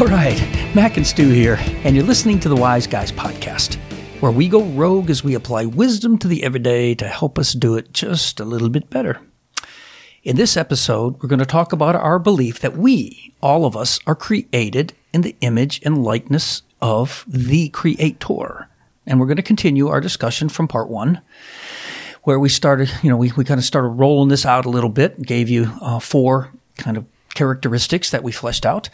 All right, Mac and Stu here, and you're listening to the Wise Guys podcast, where we go rogue as we apply wisdom to the everyday to help us do it just a little bit better. In this episode, we're going to talk about our belief that we, all of us, are created in the image and likeness of the Creator. And we're going to continue our discussion from part one, where we started, you know, we, we kind of started rolling this out a little bit, gave you uh, four kind of characteristics that we fleshed out.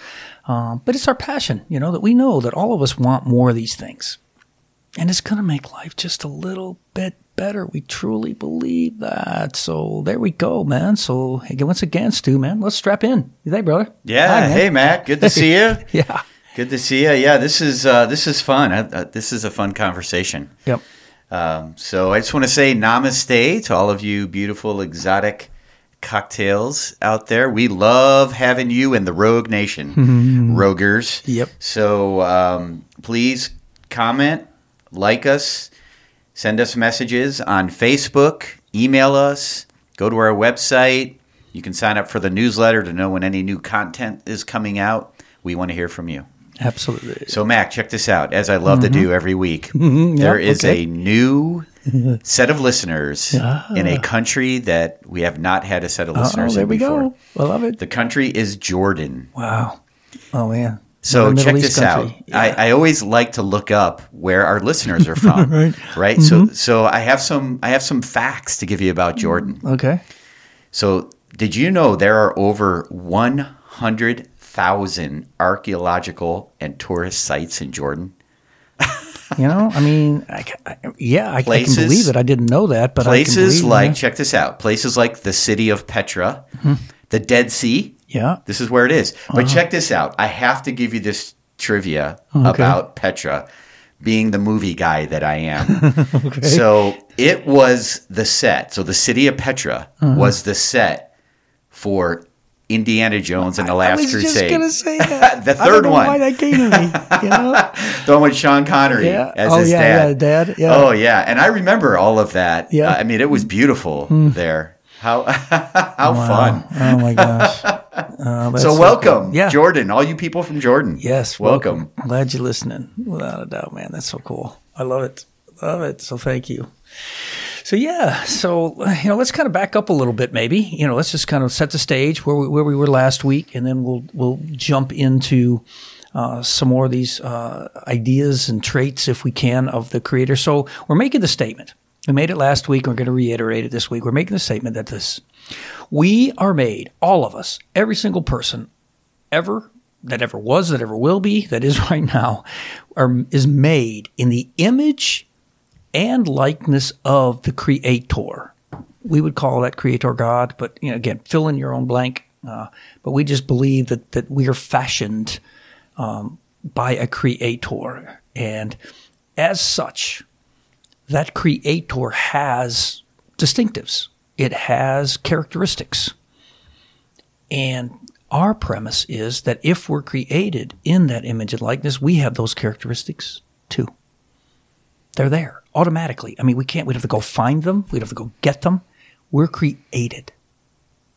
Uh, but it's our passion, you know, that we know that all of us want more of these things. And it's going to make life just a little bit better. We truly believe that. So there we go, man. So again, once again, Stu, man, let's strap in. You think, brother? Yeah. Hi, man. hey, Mac. Good to see you. Yeah. Good to see you. Yeah, this is uh, this is fun. Uh, uh, this is a fun conversation. Yep. Um, so I just want to say namaste to all of you beautiful exotic cocktails out there. We love having you in the Rogue Nation, Roguers. Yep. So um, please comment, like us, send us messages on Facebook, email us, go to our website. You can sign up for the newsletter to know when any new content is coming out. We want to hear from you. Absolutely. So, Mac, check this out. As I love to do every week, Mhm, yep, is okay. a new set of listeners Ah. in a country that we have not had a set of listeners there in we before. go. I love it. The country is Jordan. Wow. Oh, man. So check Middle this country. out. I, I always like to look up where our listeners are from. Right. Right. So so I have some I have some facts to give you about Jordan. Okay. So did you know there are over one hundred thousand archaeological and tourist sites in Jordan? You know, I mean, I, I, yeah, I, I can Places- believe it. I didn't know that, but places I can believe, like check this out places like the city of petra hmm. the dead sea. Yeah, this is where it is. But uh-huh. check this out. I have to give you this trivia about petra being the movie guy that i am. So it was the set. So the city of petra uh-huh. was the set for indiana jones and the last I was crusade just gonna say that. The I don't third know one. Why that came to me? You know? the one with sean connery Yeah. as Oh, his yeah, dad yeah, dad, yeah. oh yeah and i remember all of that Yeah. Uh, i mean it was beautiful there how how fun Oh my gosh. Uh, so welcome, cool. Yeah. Jordan. All you people from Jordan. Yes. welcome. Glad you're listening. Without a doubt, man. That's so cool. I love it. Love it. So thank you. So yeah. So you know, let's kind of back up a little bit, maybe. You know, let's just kind of set the stage where we, where we were last week, and then we'll we'll jump into. Uh, some more of these uh, ideas and traits, if we can, of the creator. So we're making the statement. We made it last week. We're going to reiterate it this week. We're making the statement that this we are made, all of us, every single person, ever that ever was, that ever will be, that is right now, are, is made in the image and likeness of the Creator. We would call that Creator God, but you know, again, fill in your own blank. Uh, but we just believe that that we are fashioned um, by a Creator, and as such, that Creator has distinctives. It has characteristics. And our premise is that if we're created in that image and likeness, we have those characteristics too. They're there automatically. I mean, we can't, we'd have to go find them, we'd have to go get them. We're created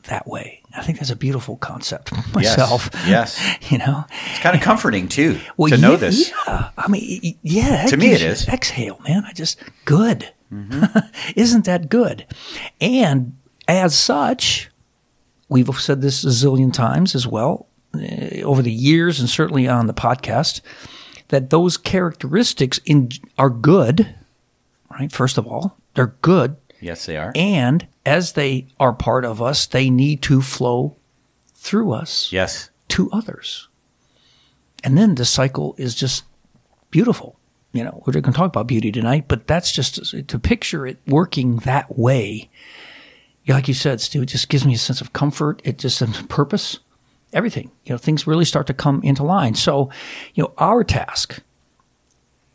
that way. I think that's a beautiful concept myself. yes. You know? It's kind of comforting too Well, to know this. Yeah. I mean, yeah. To me it is. Exhale, man. I just, good. Mm-hmm. Isn't that good? And as such, we've said this a zillion times as well uh, over the years and certainly on the podcast that those characteristics in, are good, right? First of all, they're good. Yes, they are. And as they are part of us, they need to flow through us Yes. to others. And then the cycle is just beautiful. You know, we're going to talk about beauty tonight, but that's just to picture it working that way. Like you said, Stu, it just gives me a sense of comfort. It just a purpose, everything. You know, things really start to come into line. So, you know, our task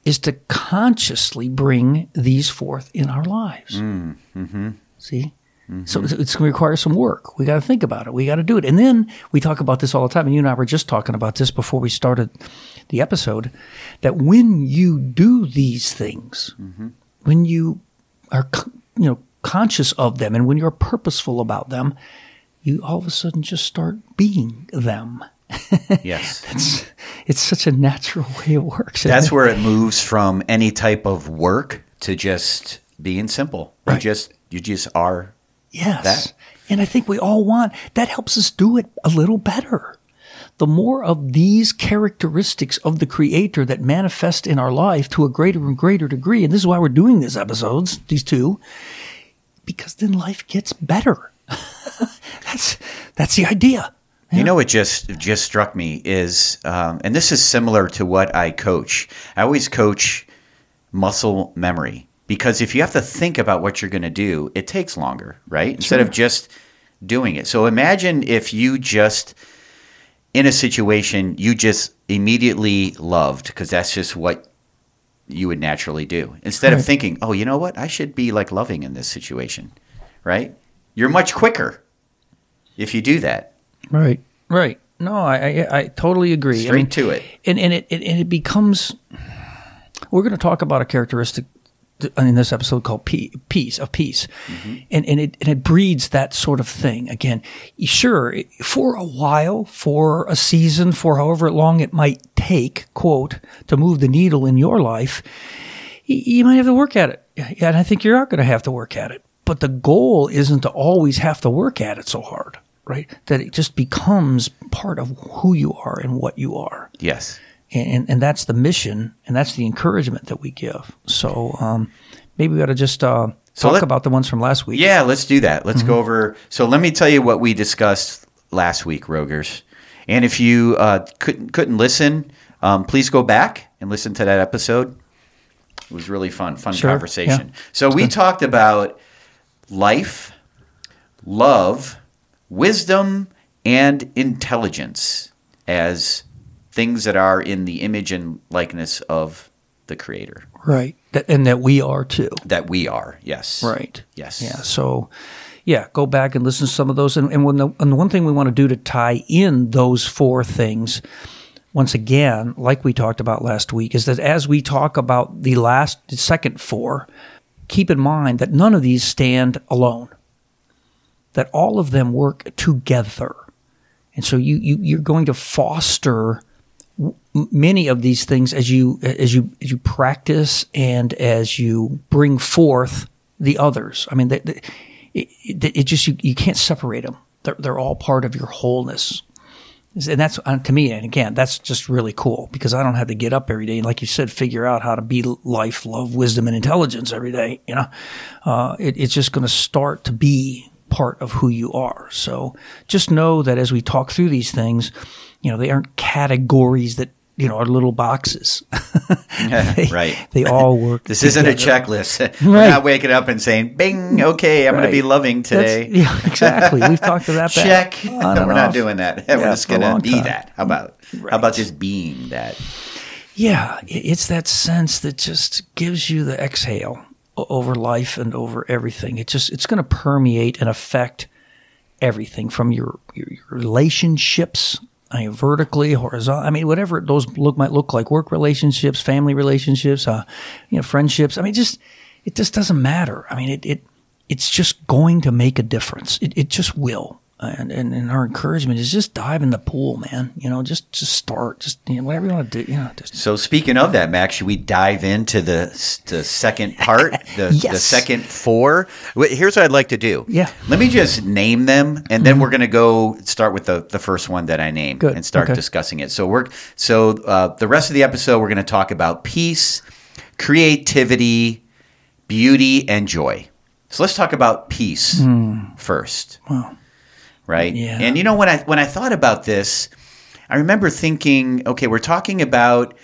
is to consciously bring these forth in our lives. Mm, mm-hmm. See? Mm-hmm. So it's, it's going to require some work. We got to think about it. We got to do it. And then we talk about this all the time. And you and I were just talking about this before we started the episode that when you do these things, mm-hmm. when you are, you know, conscious of them and when you're purposeful about them, you all of a sudden just start being them. Yes. It's, it's such a natural way it works. That's where it moves from any type of work to just being simple. Right. You just you just are Yes. that. And I think we all want that helps us do it a little better. The more of these characteristics of the creator that manifest in our life to a greater and greater degree, and this is why we're doing these episodes, these two, because then life gets better. that's that's the idea. You know, what just just struck me is, um, and this is similar to what I coach. I always coach muscle memory because if you have to think about what you're going to do, it takes longer, right? Instead of just doing it. So imagine if you just in a situation you just immediately loved because that's just what you would naturally do. Instead of thinking, "Oh, you know what? I should be like loving in this situation." Right? You're much quicker if you do that. Right. Right. No, I I, I totally agree. I Straight mean, to it. and and it, it and it becomes. We're going to talk about a characteristic uh, in this episode called peace of peace, mm-hmm. and and it and it breeds that sort of thing. Again, sure, for a while, for a season, for however long it might take, quote, to move the needle in your life, you might have to work at it, and I think you are not going to have to work at it. But the goal isn't to always have to work at it so hard, right? That it just becomes part of who you are and what you are Yes. and and that's the mission and that's the encouragement that we give. So um, maybe we ought to just uh, So talk let- about the ones from last week. Yeah, let's do that. Let's Mm-hmm. go over. So let me tell you what we discussed last week, Roguers. And if you uh, couldn't couldn't listen, um, please go back and listen to that episode. It was really fun, fun Sure, conversation. yeah. So we talked about life, love, wisdom, and intelligence as things that are in the image and likeness of the Creator right. That, and that we are too. that we are. Yes. Right. Yes. Yeah. So, yeah, go back and listen to some of those. And, and, when the, and the one thing we want to do to tie in those four things, once again, like we talked about last week, is that as we talk about the last, the second four, keep in mind that none of these stand alone. That all of them work together, and so you, you you're going to foster many of these things as you as you as you practice and as you bring forth the others. I mean, it, it just you, you can't separate them. They're they're all part of your wholeness. And that's uh, to me, and again, that's just really cool because I don't have to get up every day and, like you said, figure out how to be life, love, wisdom, and intelligence every day. You know, uh, it, it's just going to start to be part of who you are. So just know that as we talk through these things, you know, they aren't categories that you know are little boxes. they, Right. They all work. This isn't a together. checklist. We're not waking up and saying, "Bing, okay, I'm going to be Right. loving That's- today." yeah, exactly. We've talked about that. Check. on We're not doing that. Yeah, We're just going to be time. that. How about how about just being that? Yeah, it's that sense that just gives you the exhale over life and over everything. It just it's going to permeate and affect everything from your your, your relationships, I mean, vertically, horizontal. I mean, whatever those look might look like, work relationships, family relationships, uh, you know, friendships. I mean, just it just doesn't matter. I mean, it it it's just going to make a difference. It it just will. And, and, and our encouragement is just dive in the pool, man. You know, just just start, just you know, whatever you want to do. You know, just So speaking of that, Max, should we dive into the the second part, the, the second four? Here's what I'd like to do. Yeah. Mm-hmm. Let me just name them, and then we're going to go start with the, the first one that I named Good. and start Okay. discussing it. So we're so uh, the rest of the episode we're going to talk about peace, creativity, beauty, and joy. So let's talk about peace first. Right. Yeah. And you know when I when I thought about this, I remember thinking, okay, we're talking about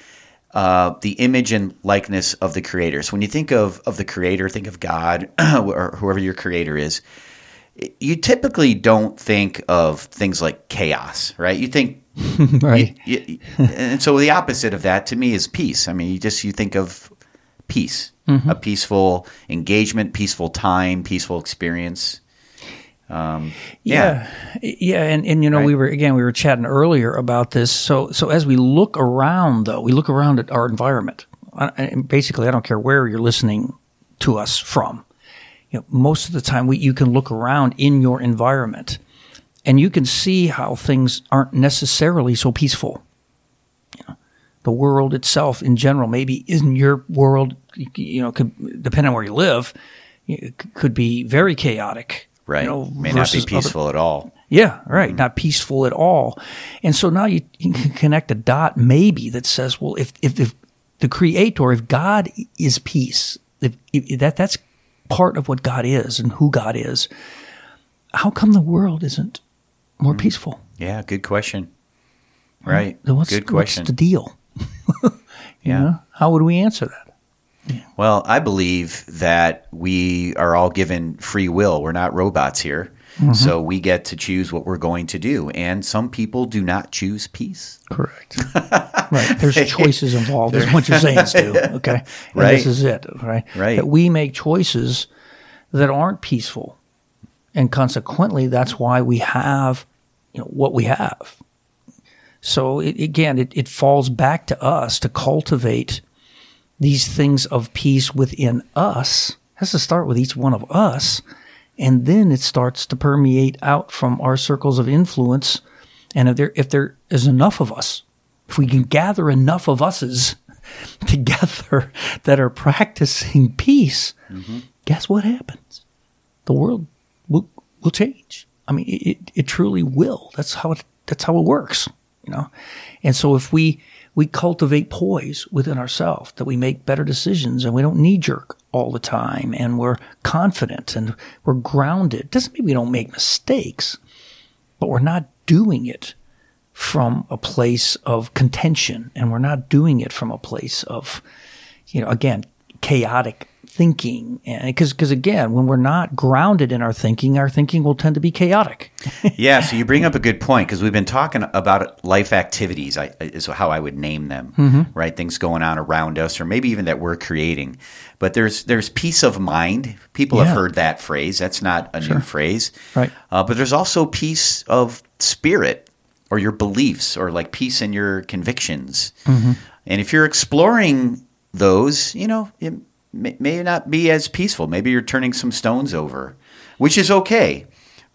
uh, the image and likeness of the creator. So when you think of of the creator, think of God or whoever your creator is. You typically don't think of things like chaos, right? You think right. y- y- and so the opposite of that to me is peace. I mean, you just you think of peace, Mm-hmm. a peaceful engagement, peaceful time, peaceful experience. Um, yeah. Yeah, yeah, and and you know Right. we were again we were chatting earlier about this. So so as we look around though, we look around at our environment. I- And basically, I don't care where you're listening to us from. You know, most of the time, we you can look around in your environment, and you can see how things aren't necessarily so peaceful. You know, the world itself in general, maybe isn't your world, you know, could, depending on where you live, it could be very chaotic. Right. You know, May not be peaceful other- at all. yeah, right. Mm-hmm. Not peaceful at all. And so now you, you can connect a dot maybe that says, well, if, if, if the creator, if God is peace, if, if that, that's part of what God is and who God is, how come the world isn't more mm-hmm. peaceful? Yeah, good question. Right. Then what's, good question. What's the deal? you Yeah. know? How would we answer that? Well, I believe that we are all given free will. We're not robots here. Mm-hmm. So we get to choose what we're going to do. And some people do not choose peace. Correct. right. There's choices involved, is what you're saying, Stu. Okay. And Right. This is it. Right. Right. That we make choices that aren't peaceful. And consequently, that's why we have you know, what we have. So it, again, it, it falls back to us to cultivate these things of peace within us. Has to start with each one of us. And then it starts to permeate out from our circles of influence. And if there, if there is enough of us, if we can gather enough of us's together that are practicing peace, mm-hmm. guess what happens? The world will, will change. I mean, it, it, it truly will. That's how it, that's how it works, you know? And so if we, we cultivate poise within ourselves, that we make better decisions and we don't knee jerk all the time and we're confident and we're grounded. Doesn't mean we don't make mistakes, but we're not doing it from a place of contention and we're not doing it from a place of, you know, again, chaotic thinking. Because, because again, when we're not grounded in our thinking, our thinking will tend to be chaotic. yeah, so you bring up a good point because we've been talking about life activities, I, is how I would name them, Mm-hmm. right? Things going on around us, or maybe even that we're creating. But there's there's peace of mind. People Yeah. have heard that phrase. That's not a new phrase, Right. Uh, but there's also peace of spirit, or your beliefs, or like peace in your convictions. Mm-hmm. And if you're exploring those, you know, it may, may not be as peaceful. Maybe you're turning some stones over, which is okay,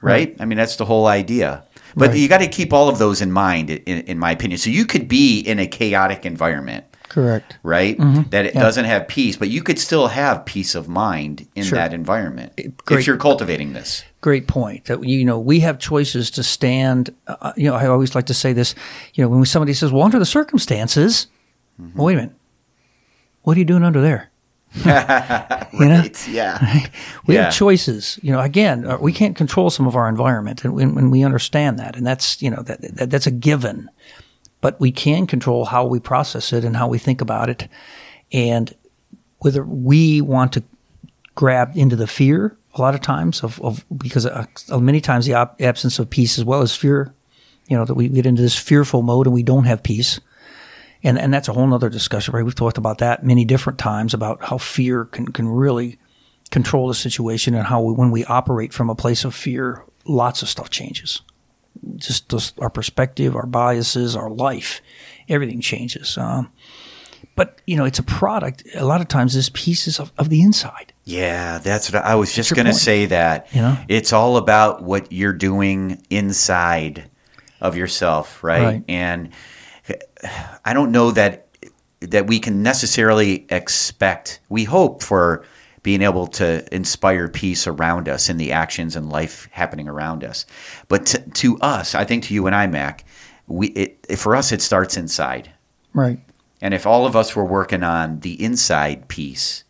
right? I mean, that's the whole idea. But Right. you got to keep all of those in mind, in, in my opinion. So you could be in a chaotic environment, Correct. right? That it doesn't have peace, but you could still have peace of mind in Sure. that environment great. if you're cultivating this. great point that you know we have choices to stand uh, you know i always like to say this you know when somebody says well under the circumstances Mm-hmm. well, wait a minute what are you doing under there you know? Right, yeah. we Yeah. have choices. You know again uh, we can't control some of our environment and when, when we understand that and that's you know that, that that's a given. But we can control how we process it and how we think about it and whether we want to grab into the fear a lot of times of, of because uh, many times the op- absence of peace as well as fear you know that we get into this fearful mode and we don't have peace and and that's a whole nother discussion right we've talked about that many different times about how fear can can really control the situation and how we, when we operate from a place of fear lots of stuff changes just those, our perspective our biases our life everything changes um, but you know it's a product a lot of times this peace is of, of the inside Yeah, that's what I, I was just going to say that. You know? It's all about what you're doing inside of yourself, right? Right. And I don't know that that we can necessarily expect. We hope for being able to inspire peace around us in the actions and life happening around us. But to, to us, I think to you and I, Mac, we it, for us it starts inside. right And if all of us were working on the inside piece,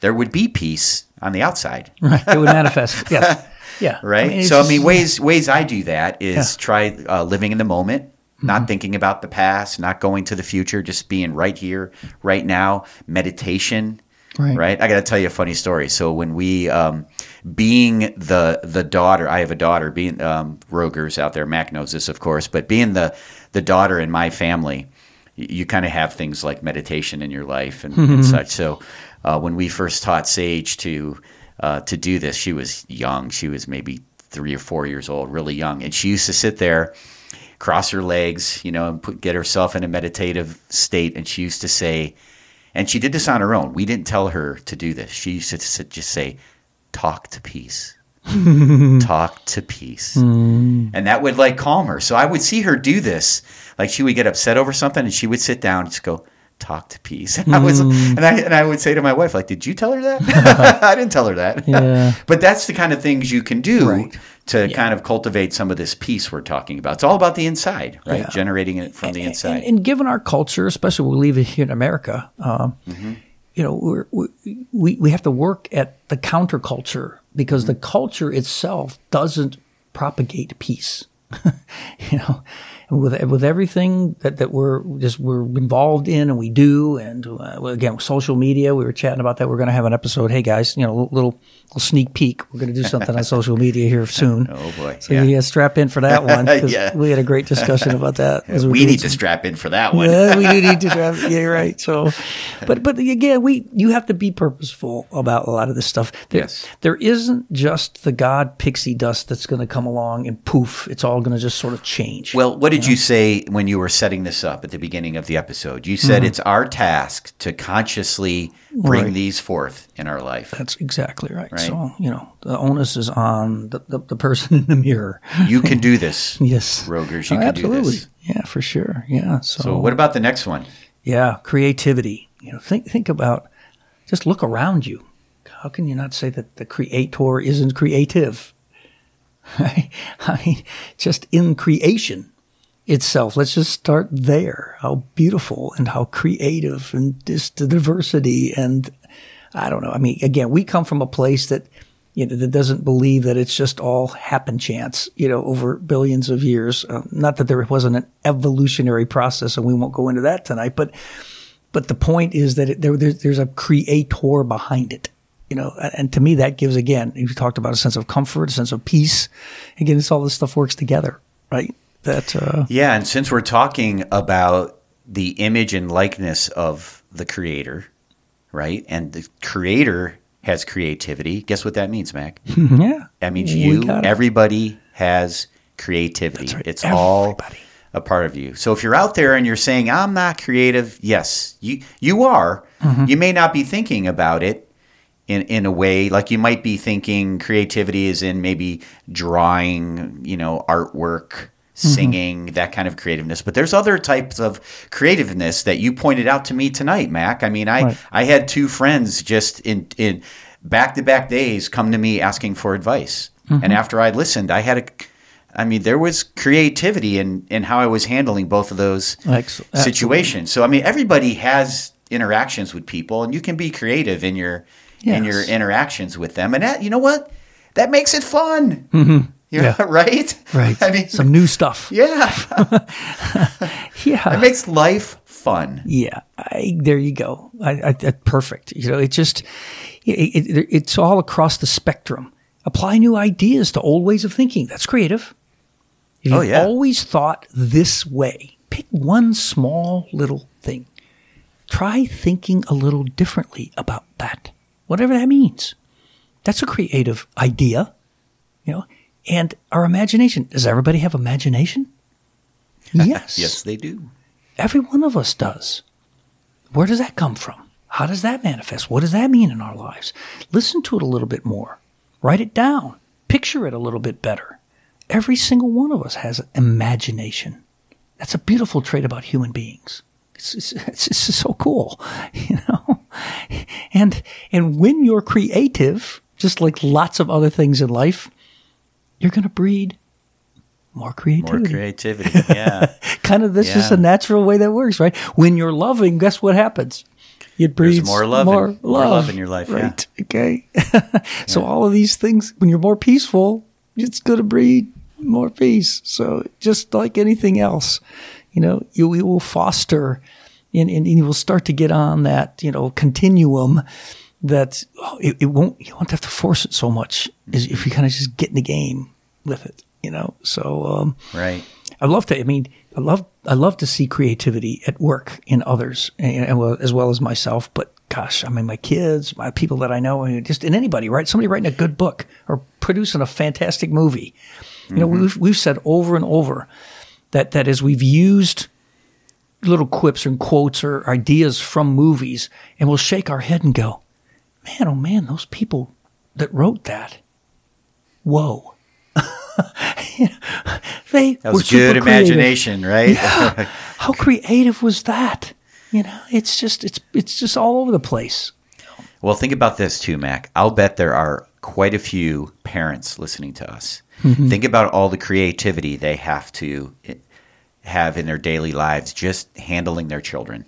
there would be peace on the outside, right it would manifest yes yeah right? it's so I mean, ways ways I do that is Yeah. Try uh, living in the moment, not thinking about the past, not going to the future, just being right here, right now. Meditation, Right. right? I got to tell you a funny story. So when we, um, being the the daughter, I have a daughter. Being um, Roguers out there, Mac knows this, of course, but being the the daughter in my family, you kind of have things like meditation in your life and, and such. So uh, when we first taught Sage to uh, to do this, she was young. She was maybe three or four years old, really young, and she used to sit there, cross her legs, you know, and put, get herself in a meditative state. And she used to say, and she did this on her own. We didn't tell her to do this. She used to just say, "Talk to peace." talk to peace. Hmm. And that would like calm her. So I would see her do this. Like she would get upset over something and she would sit down and just go, talk to peace. And I was and I and I would say to my wife, like, did you tell her that? I didn't tell her that. Yeah. but that's the kind of things you can do Right. to kind of cultivate some of this peace we're talking about. It's all about the inside, right? Yeah. Generating it from the inside. And, and given our culture, especially when we live here in America, um, Mm-hmm. you know, we're, we we we have to work at the counterculture because the culture itself doesn't propagate peace. you know, and with with everything that, that we're just we're involved in and we do, and uh, again, with social media, we were chatting about that. We're going to have an episode. Hey guys, you know, little little, sneak peek. We're going to do something on social media here soon. Oh, boy, So yeah. yeah, strap in for that one. Yeah. we had a great discussion about that. as we need doing to strap in for that one. yeah, we do need to drive. Yeah, right. So, but but again, we you have to be purposeful about a lot of this stuff. There, Yes. there isn't just the God pixie dust that's going to come along and poof, it's all going to just sort of change. Well, what did you say when you were setting this up at the beginning of the episode? You said it's our task to consciously bring Mm-hmm. Right. these forth in our life. that's exactly right. Right. So you know, the onus is on the, the, the person in the mirror. You can do this, Yes, Roguers. You Oh, can absolutely. do this. Absolutely. Yeah, for sure. Yeah. So, So, what about the next one? Yeah, creativity. You know, think think about just look around you. How can you not say that the creator isn't creative? I mean, just in creation itself. Let's just start there. How beautiful and how creative and just the diversity and I don't know. I mean, again, we come from a place that you know that doesn't believe that it's just all happen chance. You know, over billions of years. Uh, not that there wasn't an evolutionary process, and we won't go into that tonight. But but the point is that it, there, there's, there's a creator behind it. You know, and, to me, that gives again. You talked about a sense of comfort, a sense of peace. Again, it's all this stuff works together, right? That uh, Yeah, and since we're talking about the image and likeness of the creator, right? And the creator has creativity. Guess what that means, Mac? yeah, That means you, everybody has creativity. Right. It's all a part of you. So if you're out there and you're saying, I'm not creative, yes, you you are. Mm-hmm. You may not be thinking about it in, in a way like you might be thinking creativity is in maybe drawing, you know, artwork, Mm-hmm. singing, that kind of creativeness. But there's other types of creativeness that you pointed out to me tonight, Mac. I mean, I, Right. I had two friends just in in back to back days come to me asking for advice. Mm-hmm. And after I listened, I had a I mean, there was creativity in, in how I was handling both of those Ex- situations. So I mean, everybody has interactions with people, and you can be creative in your in your interactions with them. And that, you know what? That makes it fun. Mm-hmm. Yeah. right. right. I mean, some new stuff. yeah, Yeah, it makes life fun. Yeah, I, there you go. I, I, perfect. You know, it just it, it, it's all across the spectrum. Apply new ideas to old ways of thinking. That's creative. If Oh, you've yeah. always thought this way, pick one small little thing. Try thinking a little differently about that, whatever that means. That's a creative idea, you know. And our imagination. Does everybody have imagination? Yes. Yes, they do. Every one of us does. Where does that come from? How does that manifest? What does that mean in our lives? Listen to it a little bit more. Write it down. Picture it a little bit better. Every single one of us has imagination. That's a beautiful trait about human beings. It's, it's, it's, it's so cool, you know? And, and when you're creative, just like lots of other things in life, you're going to breed more creativity More creativity. Yeah. kind of this is Yeah. a natural way that works, right? When you're loving, guess what happens? It breeds more love in- more more love, love in your life, yeah. right? Okay. so all of these things, when you're more peaceful, it's going to breed more peace. So just like anything else, you know, you, you will foster, and, and you will start to get on that, you know, continuum that oh, it, it won't. You won't have to force it so much is if you kind of just get in the game with it, you know. So. um right. I love to. I mean, I love. I love to see creativity at work in others, and, and as well as myself. But gosh, I mean, my kids, my people that I know, I mean, just in anybody, right? Somebody writing a good book or producing a fantastic movie. You know, we've we've said over and over that that as we've used little quips and quotes or ideas from movies, and we'll shake our head and go, "Man, oh man, those people that wrote that whoa. they That were was good creative. imagination, right? Yeah. How creative was that? You know, it's just it's it's just all over the place. Well, think about this too, Mac. I'll bet there are quite a few parents listening to us. Mm-hmm. Think about all the creativity they have to eh, have in their daily lives just handling their children.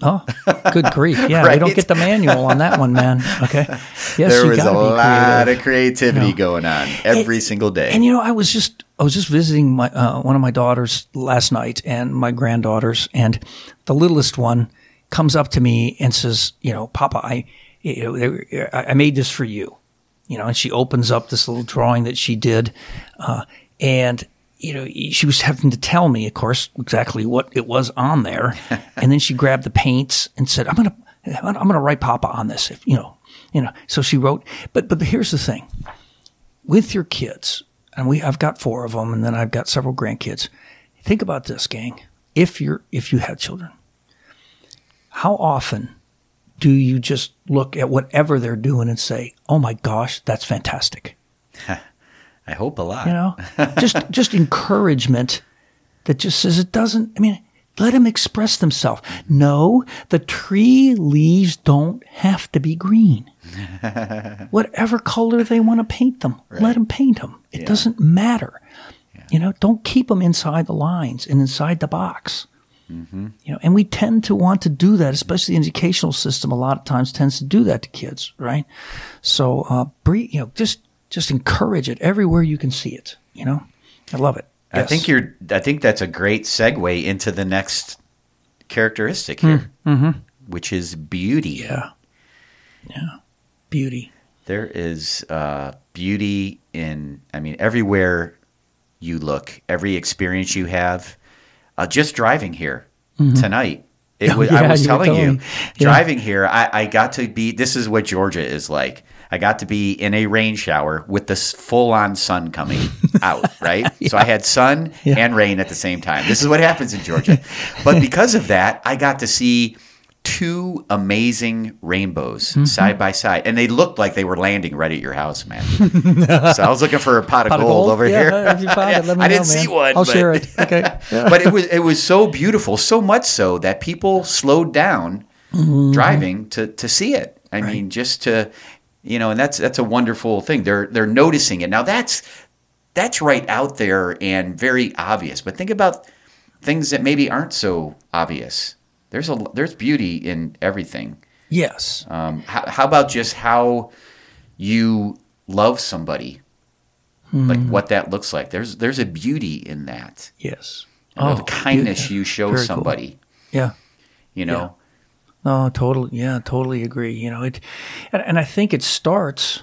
Oh, good grief! Yeah, we Right? don't get the manual on that one, man. Okay, yes, there you was a be lot creative. of creativity Yeah. going on every And- single day. And you know, I was just I was just visiting my uh, one of my daughters last night, and my granddaughters, and the littlest one comes up to me and says, "You know, Papa, I you know, I I made this for you." You know, and she opens up this little drawing that she did, uh, and you know, she was having to tell me, of course, exactly what it was on there, and then she grabbed the paints and said, "I'm gonna, I'm gonna write Papa on this." If, you know, you know. So she wrote, but but here's the thing with your kids, and we I've got four of them, and then I've got several grandkids. Think about this, gang. If you're if you have children, how often do you just look at whatever they're doing and say, "Oh my gosh, that's fantastic"? I hope a lot. You know, just just encouragement that just says it doesn't. I mean, let them express themselves. No, the tree leaves don't have to be green. Whatever color they want to paint them, let them paint them. It doesn't matter. You know, don't keep them inside the lines and inside the box. You know, and we tend to want to do that, especially the educational system. A lot of times tends to do that to kids, right? So, uh, breathe, you know, just just encourage it everywhere you can see it. You know, I love it. I think you're. I think that's a great segue into the next characteristic here, which is beauty. Hmm. yeah, yeah, beauty. There is uh, beauty in. I mean, everywhere you look, every experience you have. Uh, just driving here tonight. It Oh, was, yeah, I was you telling telling you, me. Yeah. driving here, I, I got to be. This is what Georgia is like. I got to be in a rain shower with the full on sun coming out, right? So I had sun Yeah. and rain at the same time. This is what happens in Georgia. But because of that, I got to see two amazing rainbows Mm-hmm. side by side. And they looked like they were landing right at your house, man. so I was looking for a pot of, Pot gold, gold? over Yeah, here. found it, I didn't see man. one. I'll but- share it. Okay. But it was it was so beautiful, so much so that people slowed down Mm-hmm. driving to to see it. I mean, just to you know, and that's that's a wonderful thing. They're they're noticing it now. That's that's right out there and very obvious. But think about things that maybe aren't so obvious. There's a there's beauty in everything. Yes. Um, how, how about just how you love somebody, like Hmm. what that looks like? There's there's a beauty in that. Yes. You know, the Oh, kindness beauty. you show Very cool. somebody. Yeah. You know, Oh, totally. Yeah, totally agree. You know, it, and, and I think it starts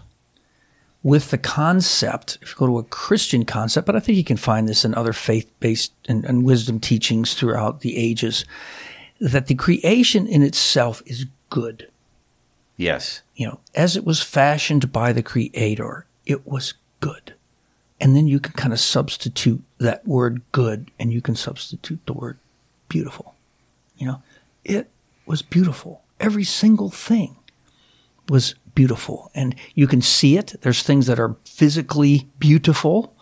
with the concept. If you go to a Christian concept, but I think you can find this in other faith-based and, and wisdom teachings throughout the ages, that the creation in itself is good. yes, You know, as it was fashioned by the Creator, it was good. And then you can kind of substitute that word good, and you can substitute the word beautiful. You know, it was beautiful. Every single thing was beautiful. And you can see it. There's things that are physically beautiful,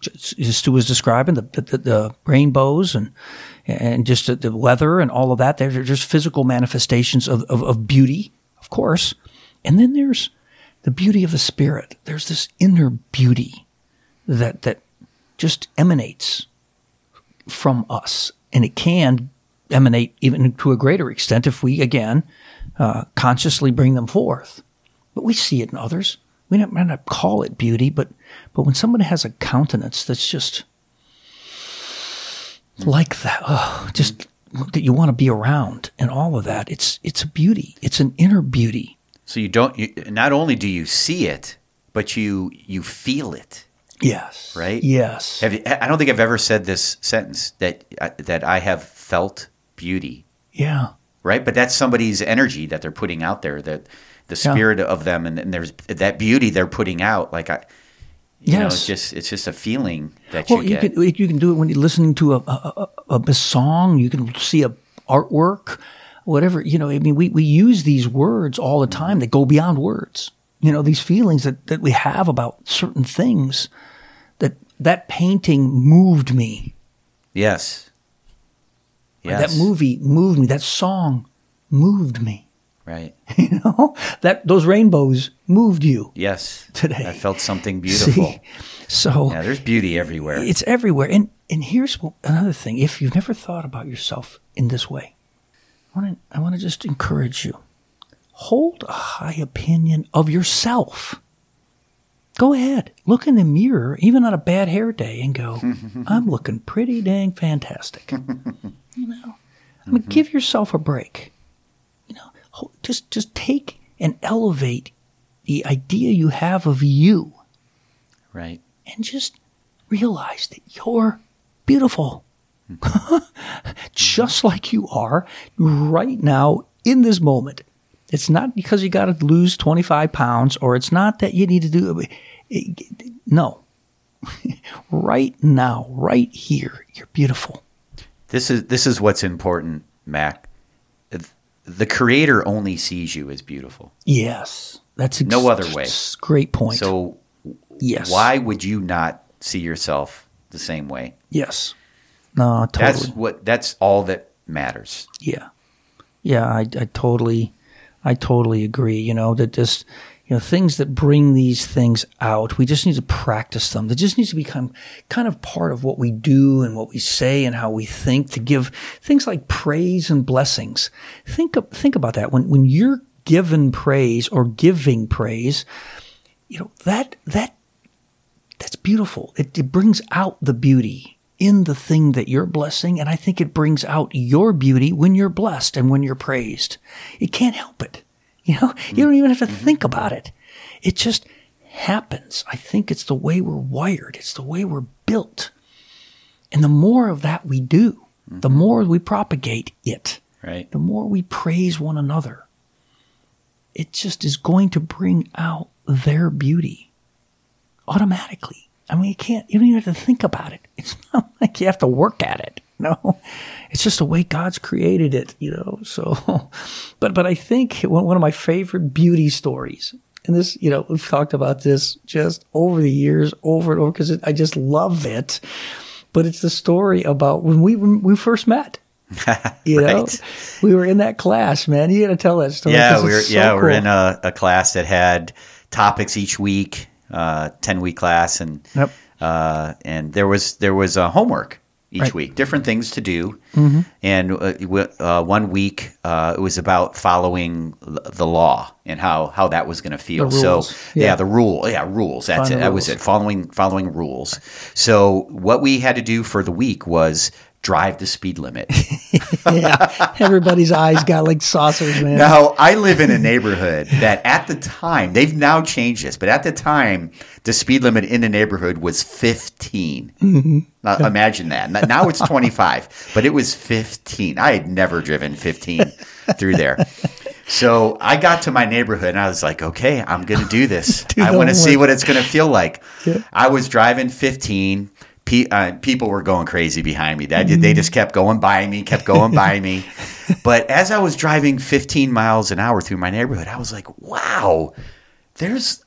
just Stu was describing, the, the, the rainbows and and just the, the weather and all of that. They're just physical manifestations of, of, of beauty, of course. And then there's the beauty of the spirit. There's this inner beauty that that just emanates from us, and it can emanate even to a greater extent if we again uh, consciously bring them forth. But we see it in others. We might not call it beauty, but but when someone has a countenance that's just like that, oh, just that you want to be around, and all of that, it's it's a beauty. It's an inner beauty. so you don't. You, not only do you see it, but you you feel it. Yes. Right? Yes. Have you, I don't think I've ever said this sentence that uh, that I have felt beauty. yeah. Right, but that's somebody's energy that they're putting out there. That the spirit of them, and, and there's that beauty they're putting out. Like I, you know, Yes. it's just it's just a feeling that Well, you you get. can you can do it when you're listening to a a, a, a song. You can see a artwork, whatever. You know, I mean, we, we use these words all the time that go beyond words. you know, these feelings that, that we have about certain things that that painting moved me. Yes. Yes. That movie moved me. That song moved me. Right. You know, that those rainbows moved you. Yes. Today. I felt something beautiful. See? So Yeah, there's beauty everywhere. It's everywhere. And and here's another thing. If you've never thought about yourself in this way, I want to I want to just encourage you. Hold a high opinion of yourself. Go ahead, look in the mirror, even on a bad hair day, and go, I'm looking pretty dang fantastic. You know, I mean, mm-hmm. give yourself a break. You know, just just take and elevate the idea you have of you. Right. And just realize that you're beautiful. Mm-hmm. just like you are right now in this moment. It's not because you got to lose 25 pounds or it's not that you need to do it. no. right now, right here, you're beautiful. This is this is what's important, Mac. The creator only sees you as beautiful. Yes. That's ex- no other way. Great point. So yes. Why would you not see yourself the same way? Yes. No, totally. That's what that's all that matters. Yeah. Yeah, I, I totally I totally agree. You know, that just you know, things that bring these things out. We just need to practice them. That just needs to become kind of part of what we do and what we say and how we think to give things like praise and blessings. Think, think about that. When, when you're given praise or giving praise, you know, that, that, that's beautiful. It, it brings out the beauty in the thing that you're blessing. And I think it brings out your beauty when you're blessed and when you're praised. It can't help it. You know, you don't even have to mm-hmm. think about it. It just happens. I think it's the way we're wired. It's the way we're built. And the more of that we do, the mm-hmm. more we propagate it, right. the more we praise one another, it just is going to bring out their beauty automatically. I mean, you can't, you don't even have to think about it. It's not like you have to work at it. No, it's just the way God's created it, you know. So, but but I think one of my favorite beauty stories, and this, you know, we've talked about this just over the years, over and over, because I just love it. But it's the story about when we when we first met. you right. know, we were in that class, man. You got to tell that story. Yeah, we were. So yeah, cool. we're in a, a, class that had topics each week, uh, ten week class, and yep. uh, and there was there was a homework each right. week, different things to do. Mm-hmm. And uh, uh, one week uh, it was about following the law and how, how that was going to feel. So yeah. yeah. the rule, yeah, rules. That's it. That was it. Following following rules. So what we had to do for the week was drive the speed limit. yeah, everybody's eyes got like saucers, man. Now, I live in a neighborhood that at the time, they've now changed this, but at the time, the speed limit in the neighborhood was 15. Mm-hmm. Now, imagine that. Now it's 25, but it was 15. I had never driven 15 through there. So I got to my neighborhood and I was like, okay, I'm going to do this. do I want to see what it's going to feel like. Yeah. I was driving 15 pe- uh, people were going crazy behind me. That mm-hmm. they just kept going by me, kept going by me. But as I was driving 15 miles an hour through my neighborhood, I was like, "Wow, there's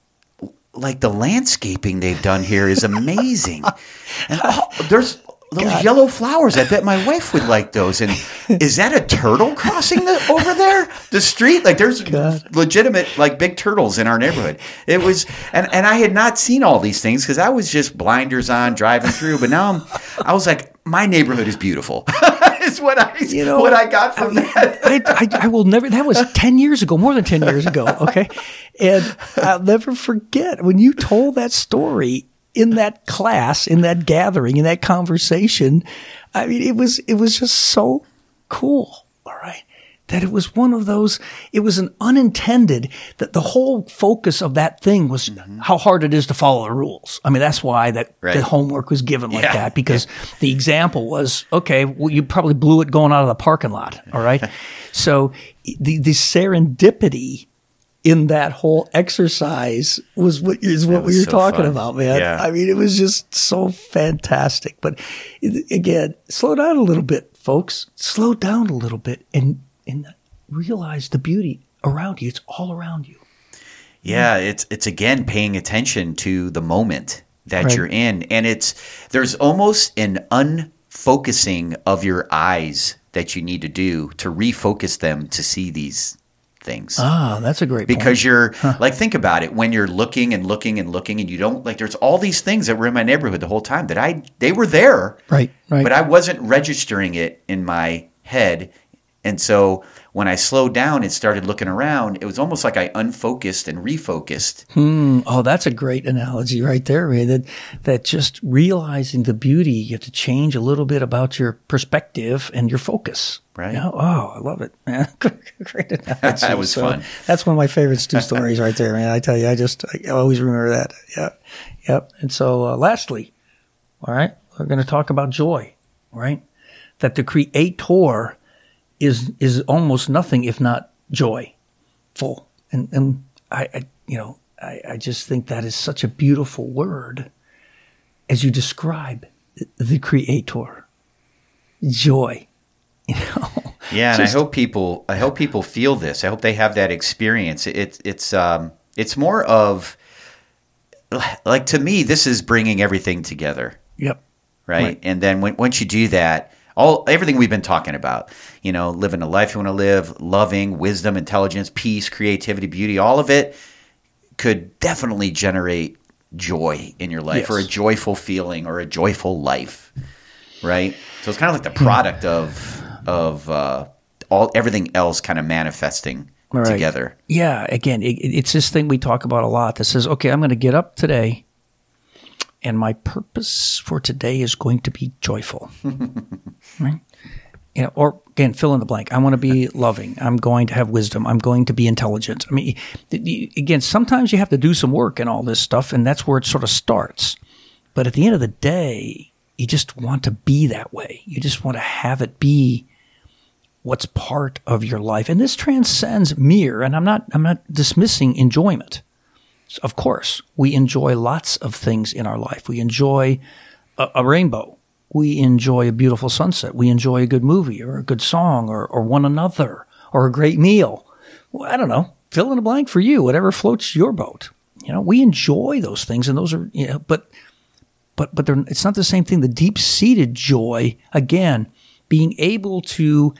like the landscaping they've done here is amazing." and oh, there's those God. yellow flowers. I bet my wife would like those. And is that a turtle crossing the, over there? The street? Like there's God. legitimate like big turtles in our neighborhood. It was, and, and I had not seen all these things because I was just blinders on driving through. But now I'm, I was like, my neighborhood is beautiful. is what I, you know, what I got from I, that. I, I, I will never. That was ten years ago, more than ten years ago. Okay, and I'll never forget when you told that story in that class, in that gathering, in that conversation. I mean, it was, it was just so cool. All right. That it was one of those, it was an unintended, that the whole focus of that thing was mm-hmm. how hard it is to follow the rules. I mean, that's why that right. the homework was given like yeah. that because yeah. the example was, okay, well, you probably blew it going out of the parking lot. All right. so the, the serendipity in that whole exercise was what is what we were so talking fun. about, man. Yeah. I mean, it was just so fantastic. But again, slow down a little bit, folks. Slow down a little bit and and realize the beauty around you. It's all around you. Yeah, it's it's again paying attention to the moment that Right. you're in, and it's there's almost an unfocusing of your eyes that you need to do to refocus them to see these things. Ah, that's a great point. because you're like think about it when you're looking and looking and looking and you don't like there's all these things that were in my neighborhood the whole time that I they were there Right, right. but I wasn't registering it in my head and so when I slowed down and started looking around it was almost like I unfocused and refocused Hmm. Oh, that's a great analogy right there, Ray. That that just realizing the beauty, you have to change a little bit about your perspective and your focus. Right. You know? Oh, I love it, man. great analogy. That was fun. That's one of my favorites. Two stories right there, man. I tell you, I just I always remember that. Yeah, yep. And so, uh, lastly, all right, we're going to talk about joy. Right, that the creator is is almost nothing if not joy full. And and I, I you know, I, I just think that is such a beautiful word as you describe the creator. Joy. You know. yeah and Just- I hope people I hope people feel this I hope they have that experience it, it's um it's more of like to me this is bringing everything together Yep. right? Right. And then when, once you do that, all everything we've been talking about, you know, living a life you want to live, loving, wisdom, intelligence, peace, creativity, beauty, all of it could definitely generate joy in your life Yes. or a joyful feeling or a joyful life, right? So it's kind of like the product of of uh, all everything else kind of manifesting Right. together. Yeah. Again, it, it's this thing we talk about a lot that says, okay, I'm going to get up today, and my purpose for today is going to be joyful. right? You know, or again, fill in the blank. I want to be loving. I'm going to have wisdom. I'm going to be intelligent. I mean, again, sometimes you have to do some work and all this stuff, and that's where it sort of starts. But at the end of the day, you just want to be that way. You just want to have it be what's part of your life. And this transcends mere, and I'm not I'm not dismissing enjoyment. Of course, we enjoy lots of things in our life. We enjoy a, a rainbow. We enjoy a beautiful sunset. We enjoy a good movie or a good song or, or one another or a great meal. Well, I don't know. Fill in a blank for you, whatever floats your boat. You know, we enjoy those things and those are, you know, but but but they're, it's not the same thing. The deep seated joy, again, being able to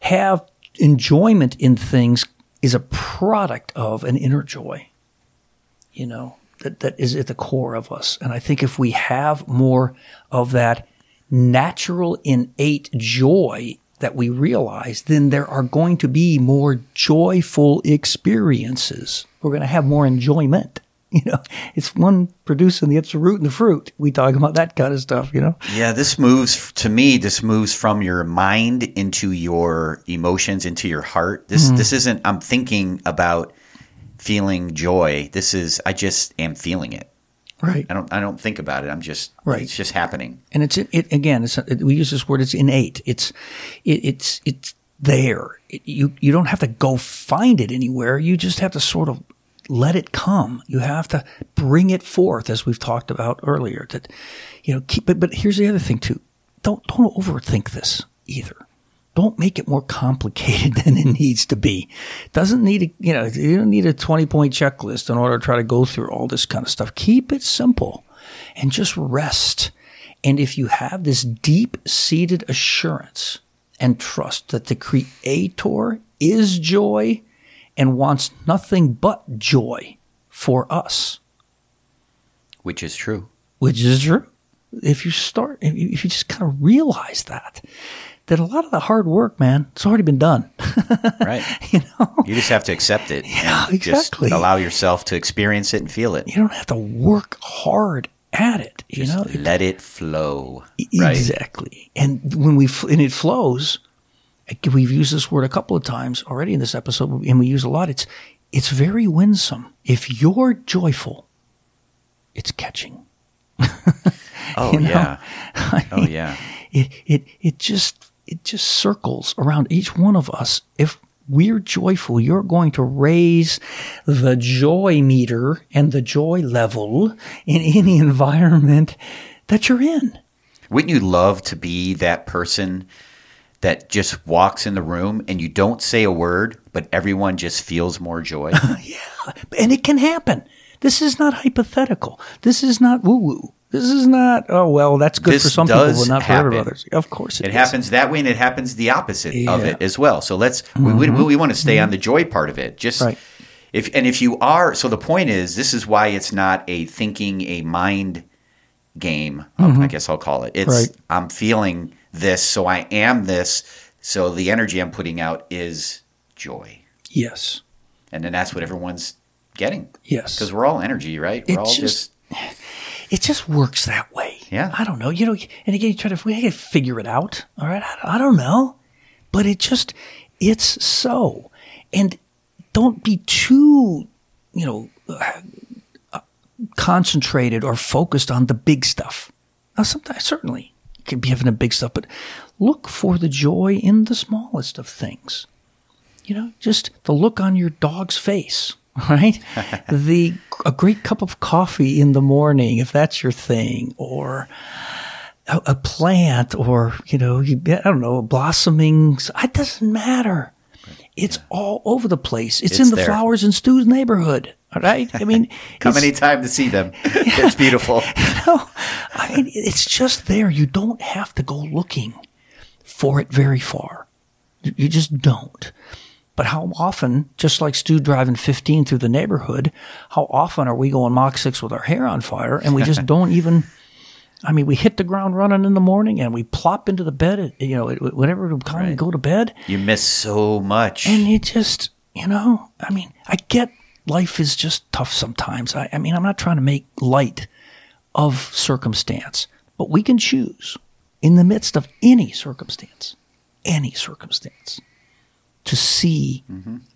have enjoyment in things is a product of an inner joy. You know that that is at the core of us, and I think if we have more of that natural innate joy that we realize, then there are going to be more joyful experiences. We're going to have more enjoyment. You know, it's one producing the it's the root and the fruit. We talk about that kind of stuff. You know, Yeah, this moves to me. This moves from your mind into your emotions, into your heart. This Mm-hmm. this isn't. I'm thinking about feeling joy. This is. I just am feeling it. Right? I don't. I don't think about it. I'm just. Right. It's just happening. and it's it again. It's it, we use this word. It's innate. It's it, it's it's there. It, you you don't have to go find it anywhere. You just have to sort of let it come. You have to bring it forth, as we've talked about earlier. That you know. Keep, but but here's the other thing too. Don't don't overthink this either. Don't make it more complicated than it needs to be. Doesn't need a you know you don't need a twenty point checklist in order to try to go through all this kind of stuff. Keep it simple, and just rest. And if you have this deep seated assurance and trust that the Creator is joy and wants nothing but joy for us, Which is true. which is true. If you start, if you just kind of realize that, that a lot of the hard work, man, it's already been done. Right. you know, You just have to accept it. Yeah, exactly. Just allow yourself to experience it and feel it. you don't have to work hard at it. You know, Let it flow. E- Right. Exactly. And when we and it flows, we've used this word a couple of times already in this episode, and we use a lot. It's it's very winsome. If you're joyful, it's catching. Oh you know? yeah. I Oh mean, yeah. It it it just it just circles around each one of us. If we're joyful, you're going to raise the joy meter and the joy level in any environment that you're in. Wouldn't you love to be that person that just walks in the room and you don't say a word, but everyone just feels more joy? Yeah, and it can happen. This is not hypothetical. This is not woo woo. This is not, oh, well, that's good This for some people, but not happen. for others. Of course it, It happens that way, and it happens the opposite of Yeah. Mm-hmm. it as well. So let's we, we, we want to stay on the joy part of it. Just Right. if and if you are so the point is this is why it's not a thinking a mind game. um, I guess I'll call it. It's Mm-hmm. Right. I'm feeling this, so I am this. So the energy I'm putting out is joy, Yes. and then that's what everyone's getting Yes. because we're all energy, right? We're It all just- just it just works that way. Yeah. I don't know. You know, and again, you try to we figure it out. All right. I, I don't know, but it just it's so, and don't be too, you know, uh, concentrated or focused on the big stuff. Now, sometimes certainly you can be having a big stuff, but look for the joy in the smallest of things. You know, just the look on your dog's face, right? the a great cup of coffee in the morning, if that's your thing, or a, a plant, or you know, you, I don't know, blossoming. It doesn't matter. It's all over the place. It's, It's in the there. flowers in Stu's neighborhood. All right. I mean, come anytime to see them. it's beautiful. no, I mean, it's just there. You don't have to go looking for it very far. You- You just don't. But how often, just like Stu driving 15 through the neighborhood, how often are we going Mach 6 with our hair on fire and we just don't even, I mean, we hit the ground running in the morning and we plop into the bed, at, you know, whenever we Right. go to bed. You miss so much. And you just, you know, I mean, I get life is just tough sometimes. I, I mean, I'm not trying to make light of circumstance, but we can choose in the midst of any circumstance, any circumstance, to see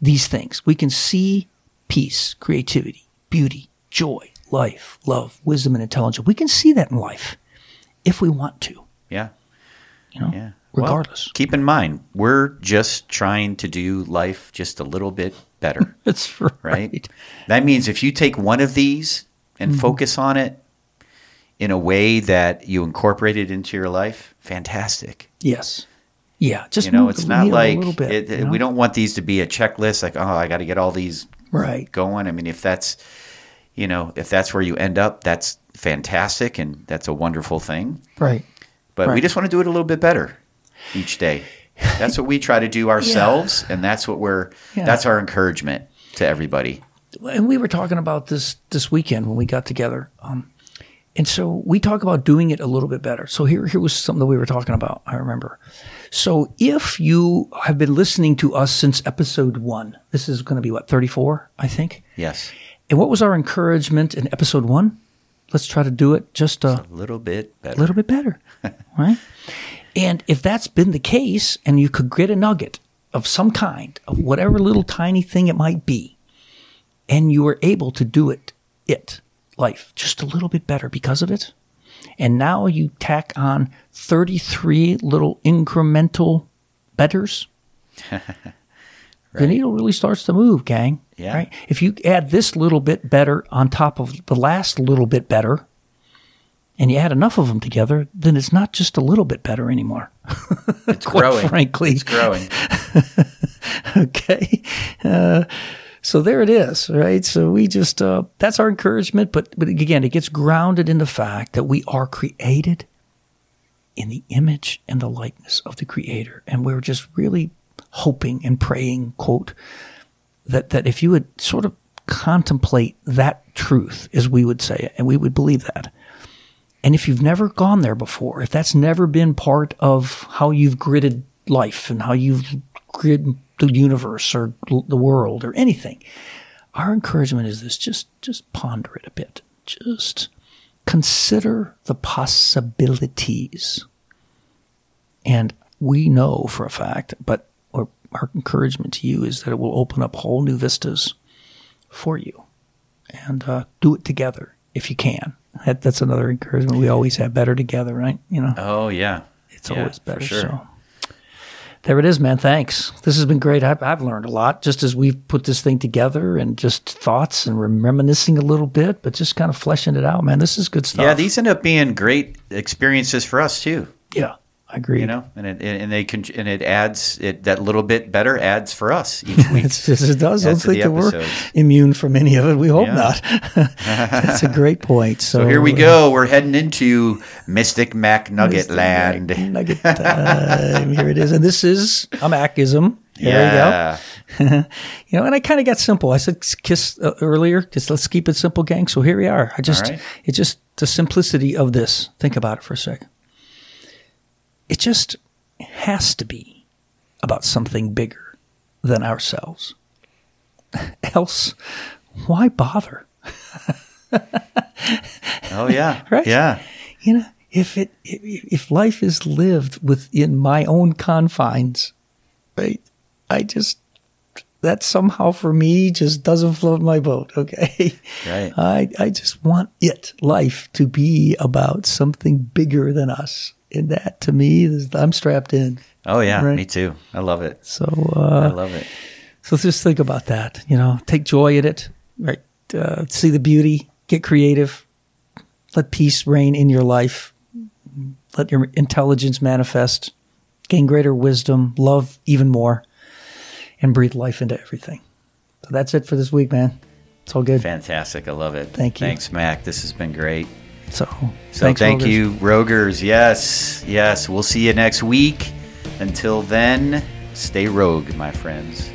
these things. We can see peace, creativity, beauty, joy, life, love, wisdom, and intelligence. We can see that in life if we want to, yeah. you know, Yeah. Well, regardless. keep in mind, we're just trying to do life just a little bit better, That's right. right? That means if you take one of these and Mm-hmm. focus on it in a way that you incorporate it into your life, fantastic. Yes. Yeah. Just You know, it's not like bit. it, you know? we don't want these to be a checklist like, oh, I got to get all these Right. going. I mean, if that's, you know, if that's where you end up, that's fantastic and that's a wonderful thing. Right. But we just want to do it a little bit better each day. That's what we try to do ourselves, and that's what we're. Yeah. That's our encouragement to everybody. and we were talking about this this weekend when we got together. Um, and so we talk about doing it a little bit better. So here, here was something that we were talking about. I remember. So if you have been listening to us since episode one, this is going to be what thirty four, I think. Yes, And what was our encouragement in episode one? Let's try to do it just a a little bit better. a little bit better, right? And if that's been the case, and you could get a nugget of some kind, of whatever little tiny thing it might be, and you were able to do it, it, life, just a little bit better because of it, and now you tack on 33 little incremental betters, the needle really starts to move, gang. Yeah. Right? If you add this little bit better on top of the last little bit better, and you add enough of them together, then it's not just a little bit better anymore. It's growing. frankly. it's growing. okay. Uh, so there it is, right? So we just, uh, that's our encouragement. But, but again, it gets grounded in the fact that we are created in the image and the likeness of the creator. And we're just really hoping and praying, quote, that, that if you would sort of contemplate that truth, as we would say it, and we would believe that. And if you've never gone there before, if that's never been part of how you've gridded life and how you've grid the universe or the world or anything, our encouragement is this: just just ponder it a bit. Just consider the possibilities. And we know for a fact, but our, our encouragement to you is that it will open up whole new vistas for you. And uh, do it together if you can. That, that's another encouragement. We always have better together, right? You know, Oh yeah, it's Yeah, always better. sure. So there it is, man. Thanks. This has been great. I've, I've learned a lot just as we've put this thing together and just thoughts and reminiscing a little bit, but just kind of fleshing it out, man. This is good stuff. Yeah, these end up being great experiences for us too. Yeah. I agree. You know, and it and they can and it adds it that little bit better adds for us each week. it's just, it does. Don't Adds to the think that we're immune from any of it. We hope Yeah. not. That's a great point. So, So here we go. We're heading into Mystic Mac Nugget Mr. Land. Nugget time. Here it is, and this is a Macism. There yeah. you go. You know, and I kind of got simple. I said kiss uh, earlier. Just let's keep it simple, gang. So here we are. I just, right. it's just the simplicity of this. Think about it for a second. It just has to be about something bigger than ourselves. Else, why bother? Oh yeah. Right? Yeah. you know, if it if if life is lived within my own confines, right? I just that somehow for me just doesn't float my boat. Okay, Right. I I just want it life to be about something bigger than us, and that to me I'm strapped in. Oh yeah. Right. Me too. I love it. So I uh, love it. so let's just think about that. You know, take joy in it. Right. Uh, see the beauty. Get creative. Let peace reign in your life. Let your intelligence manifest. Gain greater wisdom. Love even more. And breathe life into everything. So that's it for this week, man. It's all good. Fantastic. I love it. Thank you. Thanks, Mac. This has been great. So, So thanks, thank Roguers. you, Roguers. Yes, yes. We'll see you next week. Until then, stay rogue, my friends.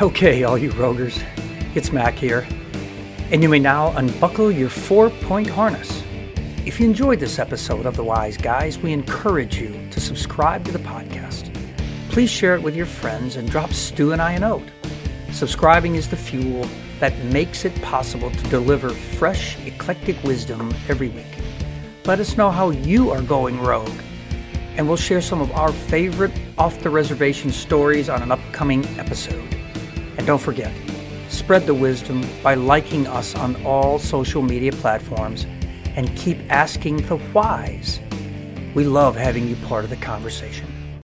Okay, all you roguers, it's Mac here, and you may now unbuckle your four point harness. If you enjoyed this episode of The Wise Guys, we encourage you to subscribe to the podcast. Please share it with your friends and drop Stu and I a note. Subscribing is the fuel that makes it possible to deliver fresh, eclectic wisdom every week. Let us know how you are going rogue and we'll share some of our favorite off the reservation stories on an upcoming episode. And don't forget, spread the wisdom by liking us on all social media platforms and keep asking the whys. We love having you part of the conversation.